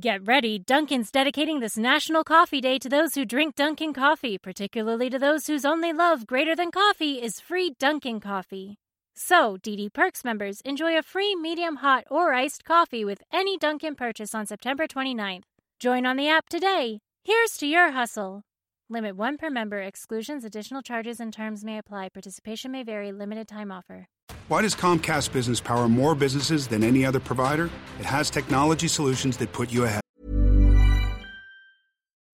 Get ready, Dunkin's dedicating this National Coffee Day to those who drink Dunkin' coffee, particularly to those whose only love greater than coffee is free Dunkin' coffee. So, DD Perks members enjoy a free medium hot or iced coffee with any Dunkin' purchase on September 29th. Join on the app today. Here's to your hustle. Limit one per member. Exclusions, additional charges, and terms may apply. Participation may vary. Limited time offer. Why does Comcast Business power more businesses than any other provider? It has technology solutions that put you ahead.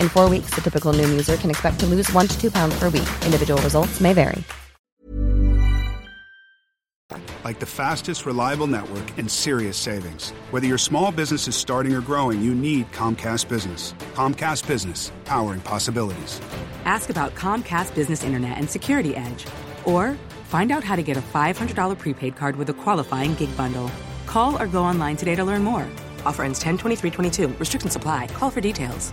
In four weeks, the typical new user can expect to lose one to two pounds per week. Individual results may vary. Like the fastest, reliable network and serious savings. Whether your small business is starting or growing, you need Comcast Business. Comcast Business, powering possibilities. Ask about Comcast Business Internet and Security Edge. Or find out how to get a $500 prepaid card with a qualifying gig bundle. Call or go online today to learn more. Offer ends 10 23 22. Restrictions apply. Call for details.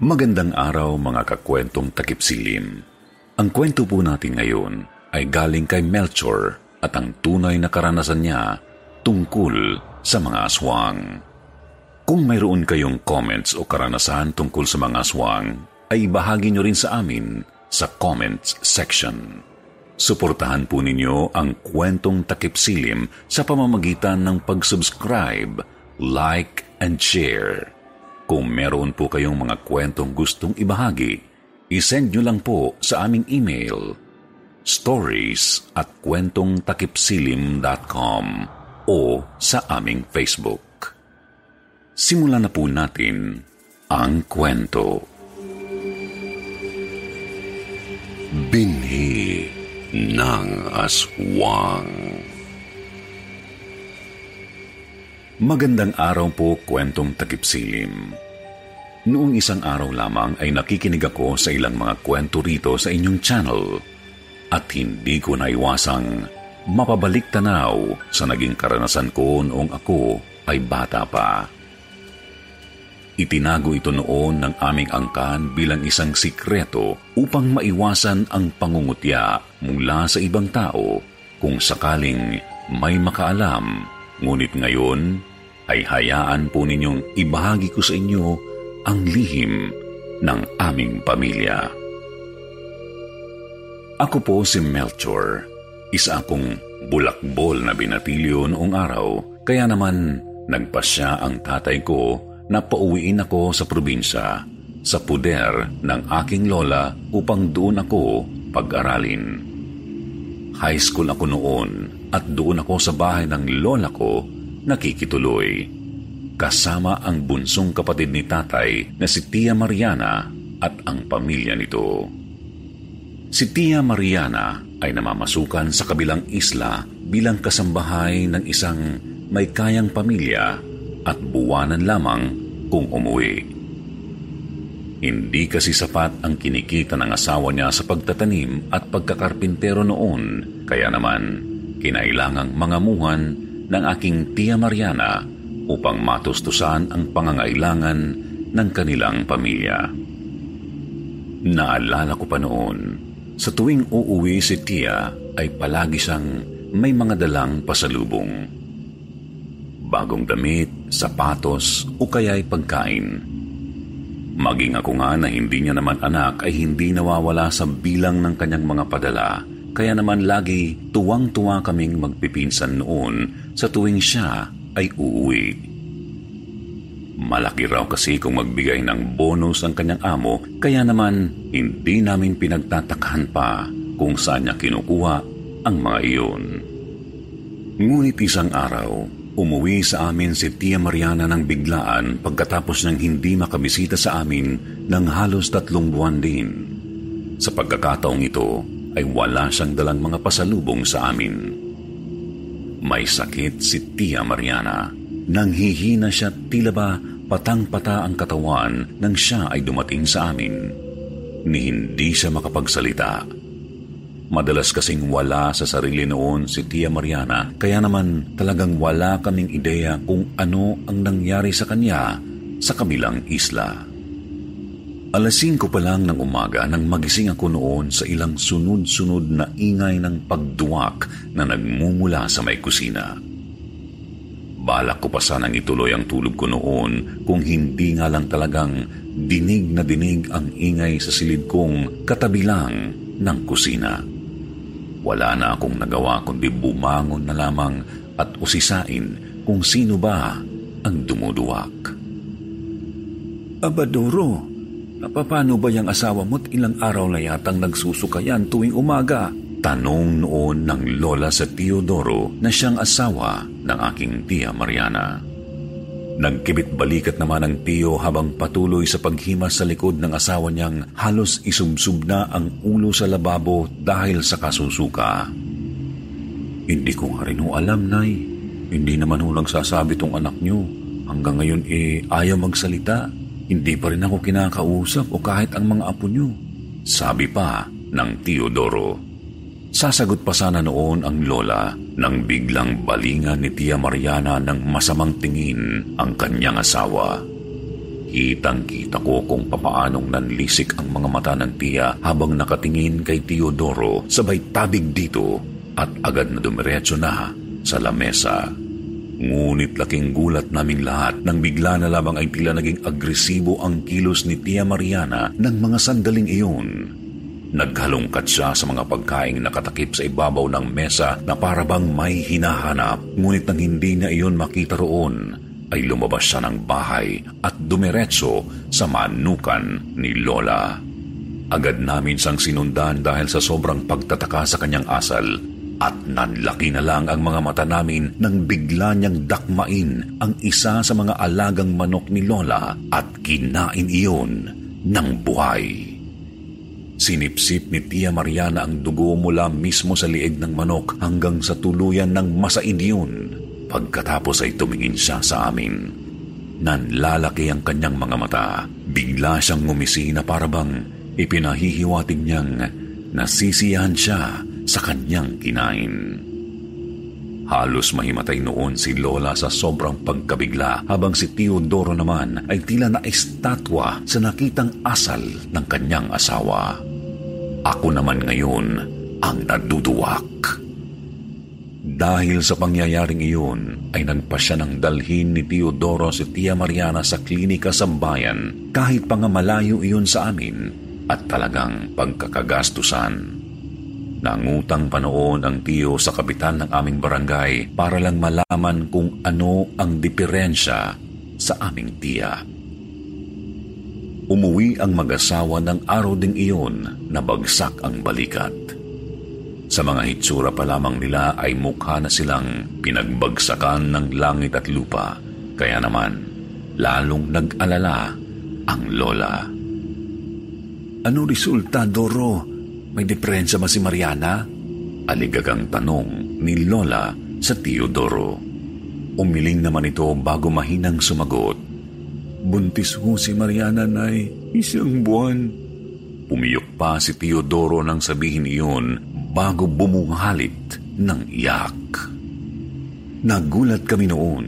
Magandang araw mga kakwentong takip silim. Ang kwento po natin ngayon ay galing kay Melchor at ang tunay na karanasan niya tungkol sa mga aswang. Kung mayroon kayong comments o karanasan tungkol sa mga aswang, ay bahagi nyo rin sa amin sa comments section. Suportahan po ninyo ang kwentong takip silim sa pamamagitan ng pag-subscribe, like, and share. Kung meron po kayong mga kwentong gustong ibahagi, isend nyo lang po sa aming email stories at kwentongtakipsilim.com o sa aming Facebook. Simulan na po natin ang kwento. Binhi ng Aswang Magandang araw po kwentong takipsilim. Noong isang araw lamang ay nakikinig ako sa ilang mga kwento rito sa inyong channel at hindi ko naiwasang mapabalik tanaw sa naging karanasan ko noong ako ay bata pa. Itinago ito noon ng aming angkan bilang isang sikreto upang maiwasan ang pangungutya mula sa ibang tao kung sakaling may makaalam, ngunit ngayon ay hayaan po ninyong ibahagi ko sa inyo ang lihim ng aming pamilya. Ako po si Melchor, isa akong bulakbol na binatilyo noong araw, kaya naman nagpasya ang tatay ko na pauwiin ako sa probinsya sa puder ng aking lola upang doon ako pag-aralin. High school ako noon at doon ako sa bahay ng lola ko nakikituloy. Kasama ang bunsong kapatid ni tatay na si Tia Mariana at ang pamilya nito. Si Tia Mariana ay namamasukan sa kabilang isla bilang kasambahay ng isang may kayang pamilya at buwanan lamang kung umuwi. Hindi kasi sapat ang kinikita ng asawa niya sa pagtatanim at pagkakarpintero noon, kaya naman kinailangang mangamuhan ng aking Tia Mariana upang matustusan ang pangangailangan ng kanilang pamilya. Naalala ko pa noon, sa tuwing uuwi si Tia ay palagi siyang may mga dalang pasalubong. Bagong damit, sapatos o kaya'y pagkain Maging ako nga na hindi niya naman anak ay hindi nawawala sa bilang ng kanyang mga padala. Kaya naman lagi tuwang-tuwa kaming magpipinsan noon sa tuwing siya ay uuwi. Malaki raw kasi kung magbigay ng bonus ang kanyang amo, kaya naman hindi namin pinagtatakhan pa kung saan niya kinukuha ang mga iyon. Ngunit isang araw, Umuwi sa amin si Tia Mariana ng biglaan pagkatapos ng hindi makabisita sa amin ng halos tatlong buwan din. Sa pagkakataong ito ay wala siyang dalang mga pasalubong sa amin. May sakit si Tia Mariana. Nang hihina siya tila ba patang-pata ang katawan nang siya ay dumating sa amin. Ni hindi siya makapagsalita Madalas kasing wala sa sarili noon si Tia Mariana, kaya naman talagang wala kaming ideya kung ano ang nangyari sa kanya sa kabilang isla. Alas 5 pa lang ng umaga nang magising ako noon sa ilang sunod-sunod na ingay ng pagduwak na nagmumula sa may kusina. Balak ko pa sanang ituloy ang tulog ko noon kung hindi nga lang talagang dinig na dinig ang ingay sa silid kong katabi lang ng kusina. Wala na akong nagawa kundi bumangon na lamang at usisain kung sino ba ang dumuduwak. Abadoro, napapano ba yung asawa mo't ilang araw na yatang nagsusukayan tuwing umaga? Tanong noon ng lola sa Teodoro na siyang asawa ng aking tiya Mariana. Nagkibit balikat naman ang tiyo habang patuloy sa paghimas sa likod ng asawa niyang halos isubsub na ang ulo sa lababo dahil sa kasusuka. Hindi ko nga rin alam, Nay. Hindi naman ho sasabi tong anak niyo. Hanggang ngayon eh ayaw magsalita. Hindi pa rin ako kinakausap o kahit ang mga apo niyo. Sabi pa ng Teodoro. Sasagot pa sana noon ang lola nang biglang balingan ni Tia Mariana ng masamang tingin ang kanyang asawa. Kitang-kita ko kung papaanong nanlisik ang mga mata ng tiya habang nakatingin kay Teodoro sabay tabig dito at agad na dumiretso na sa lamesa. Ngunit laking gulat naming lahat nang bigla na lamang ay tila naging agresibo ang kilos ni Tia Mariana ng mga sandaling iyon. Naghalongkat siya sa mga pagkaing nakatakip sa ibabaw ng mesa na parabang may hinahanap. Ngunit nang hindi niya iyon makita roon, ay lumabas siya ng bahay at dumiretso sa manukan ni Lola. Agad namin siyang sinundan dahil sa sobrang pagtataka sa kanyang asal at nanlaki na lang ang mga mata namin nang bigla niyang dakmain ang isa sa mga alagang manok ni Lola at kinain iyon ng buhay. Sinipsip ni Tia Mariana ang dugo mula mismo sa lieg ng manok hanggang sa tuluyan ng masain yun. Pagkatapos ay tumingin siya sa amin. Nanlalaki ang kanyang mga mata. Bigla siyang ngumisi na parabang ipinahihiwatig niyang nasisiyahan siya sa kanyang kinain. Halos mahimatay noon si Lola sa sobrang pagkabigla habang si Teodoro naman ay tila na estatwa sa nakitang asal ng kanyang asawa. Ako naman ngayon ang naduduwak. Dahil sa pangyayaring iyon, ay nagpasya ng dalhin ni Teodoro si Tia Mariana sa klinika sa bayan kahit pa nga iyon sa amin at talagang pagkakagastusan. Nangutang pa noon ang tiyo sa kapitan ng aming barangay para lang malaman kung ano ang diferensya sa aming tiya. Umuwi ang mag-asawa ng araw ding iyon na bagsak ang balikat. Sa mga hitsura pa lamang nila ay mukha na silang pinagbagsakan ng langit at lupa. Kaya naman, lalong nag-alala ang lola. Ano resulta, Doro? May diferensya ba si Mariana? Aligagang tanong ni Lola sa Teodoro. Umiling naman ito bago mahinang sumagot. Buntis ho si Mariana, Nay. Isang buwan. Umiyok pa si Teodoro nang sabihin iyon bago bumuhalit ng iyak. Nagulat kami noon.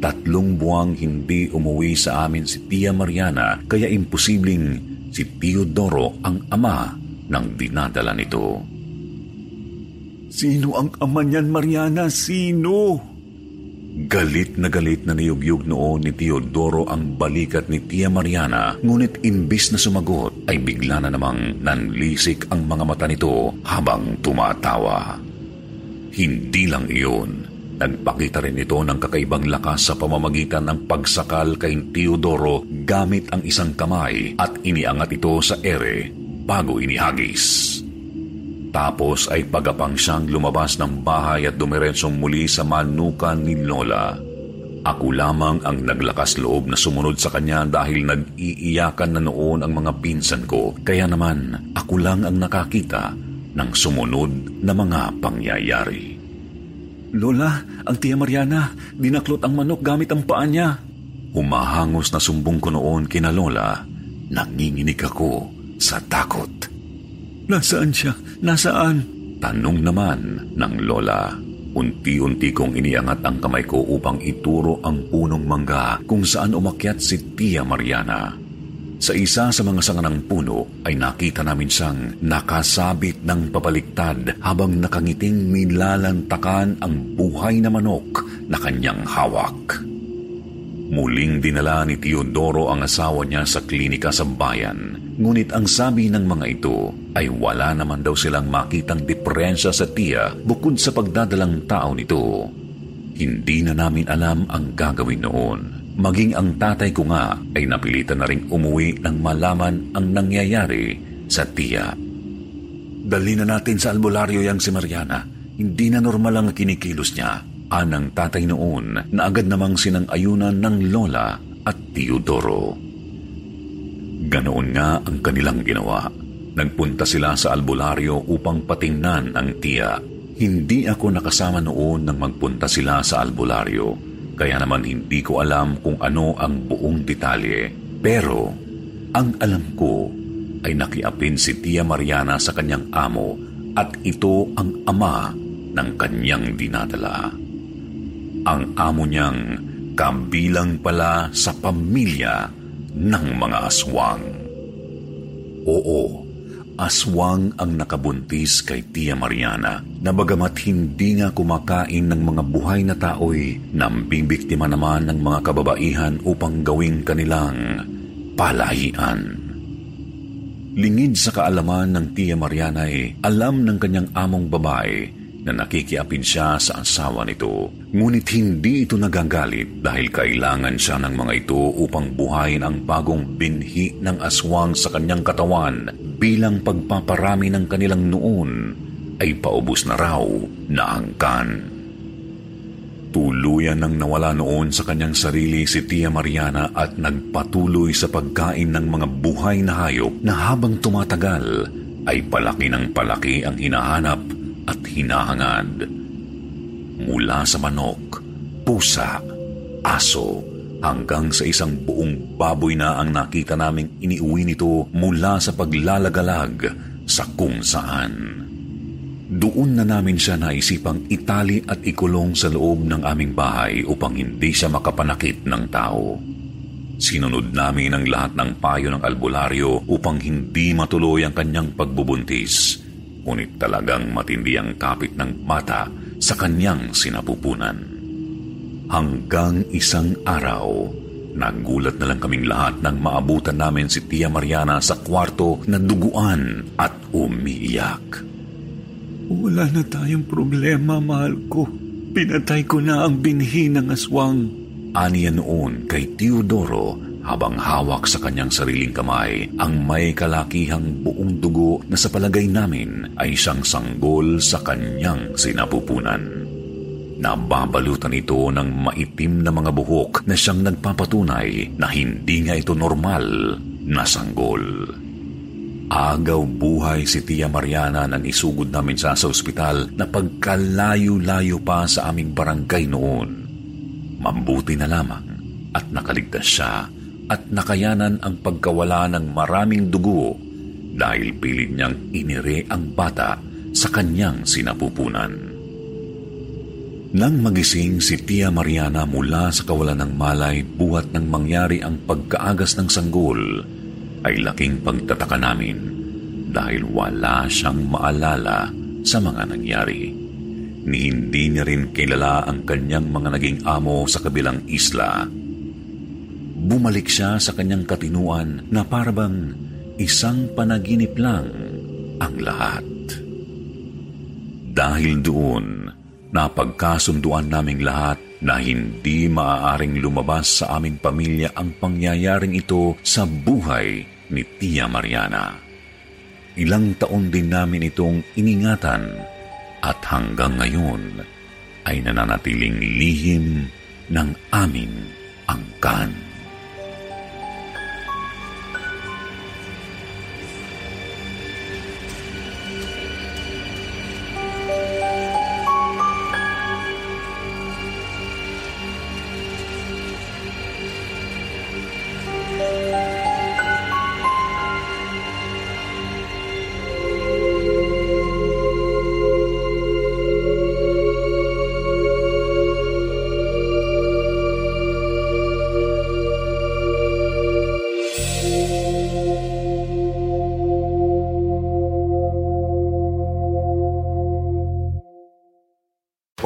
Tatlong buwang hindi umuwi sa amin si Tia Mariana kaya imposibleng si Teodoro ang ama ng dinadala nito. Sino ang ama niyan, Mariana? Sino? Galit na galit na niyugyug noon ni Teodoro ang balikat ni Tia Mariana, ngunit imbis na sumagot ay bigla na namang nanlisik ang mga mata nito habang tumatawa. Hindi lang iyon, nagpakita rin ito ng kakaibang lakas sa pamamagitan ng pagsakal kay Teodoro gamit ang isang kamay at iniangat ito sa ere bago inihagis. Tapos ay pagapang siyang lumabas ng bahay at dumiretsong muli sa manukan ni Lola. Ako lamang ang naglakas loob na sumunod sa kanya dahil nag-iiyakan na noon ang mga pinsan ko. Kaya naman ako lang ang nakakita ng sumunod na mga pangyayari. Lola, ang tiya Mariana, dinaklot ang manok gamit ang paa niya. Humahangos na sumbong ko noon kina Lola, nanginginig ako sa takot. Nasaan siya? Nasaan? Tanong naman ng lola. Unti-unti kong iniangat ang kamay ko upang ituro ang punong mangga kung saan umakyat si Tia Mariana. Sa isa sa mga sanga ng puno ay nakita namin siyang nakasabit ng papaliktad habang nakangiting nilalantakan ang buhay na manok na kanyang hawak. Muling dinala ni Teodoro ang asawa niya sa klinika sa bayan. Ngunit ang sabi ng mga ito ay wala naman daw silang makitang diferensya sa tiya bukod sa pagdadalang tao nito. Hindi na namin alam ang gagawin noon. Maging ang tatay ko nga ay napilitan na ring umuwi nang malaman ang nangyayari sa tiya. Dali na natin sa albularyo yang si Mariana. Hindi na normal ang kinikilos niya anang tatay noon na agad namang sinang-ayunan ng lola at Teodoro. Ganoon nga ang kanilang ginawa. Nagpunta sila sa albularyo upang patingnan ang tiya. Hindi ako nakasama noon nang magpunta sila sa albularyo, kaya naman hindi ko alam kung ano ang buong detalye. Pero ang alam ko ay nakiapin si Tia Mariana sa kanyang amo at ito ang ama ng kanyang dinadala ang amo niyang kabilang pala sa pamilya ng mga aswang. Oo, aswang ang nakabuntis kay Tia Mariana na bagamat hindi nga kumakain ng mga buhay na tao'y nambibiktima naman ng mga kababaihan upang gawing kanilang palahian. Lingid sa kaalaman ng Tia Mariana ay alam ng kanyang among babae na nakikiapin siya sa asawa nito. Ngunit hindi ito nagagalit dahil kailangan siya ng mga ito upang buhayin ang bagong binhi ng aswang sa kanyang katawan bilang pagpaparami ng kanilang noon ay paubos na raw na angkan. Tuluyan nang nawala noon sa kanyang sarili si Tia Mariana at nagpatuloy sa pagkain ng mga buhay na hayop na habang tumatagal ay palaki ng palaki ang hinahanap at hinahangad. Mula sa manok, pusa, aso, hanggang sa isang buong baboy na ang nakita naming iniuwi nito mula sa paglalagalag sa kung saan. Doon na namin siya naisipang itali at ikulong sa loob ng aming bahay upang hindi siya makapanakit ng tao. Sinunod namin ang lahat ng payo ng albularyo upang hindi matuloy ang kanyang pagbubuntis. Ngunit talagang matindi ang kapit ng mata sa kanyang sinapupunan. Hanggang isang araw, nagulat na lang kaming lahat nang maabutan namin si Tia Mariana sa kwarto na duguan at umiiyak. Wala na tayong problema, mahal ko. Pinatay ko na ang binhi ng aswang. Aniya noon kay Teodoro habang hawak sa kanyang sariling kamay ang may kalakihang buong dugo na sa palagay namin ay siyang sanggol sa kanyang sinapupunan. Nababalutan ito ng maitim na mga buhok na siyang nagpapatunay na hindi nga ito normal na sanggol. Agaw buhay si Tia Mariana nang isugod namin siya sa ospital na pagkalayo-layo pa sa aming barangay noon. Mambuti na lamang at nakaligtas siya at nakayanan ang pagkawala ng maraming dugo dahil pilit niyang inire ang bata sa kanyang sinapupunan. Nang magising si Tia Mariana mula sa kawalan ng malay buhat ng mangyari ang pagkaagas ng sanggol, ay laking pagtataka namin dahil wala siyang maalala sa mga nangyari. Ni hindi niya rin kilala ang kanyang mga naging amo sa kabilang isla. Bumalik siya sa kanyang katinuan na parabang isang panaginip lang ang lahat. Dahil doon, Napagkasunduan naming lahat na hindi maaaring lumabas sa aming pamilya ang pangyayaring ito sa buhay ni Tia Mariana. Ilang taon din namin itong iningatan at hanggang ngayon ay nananatiling lihim ng aming angkan.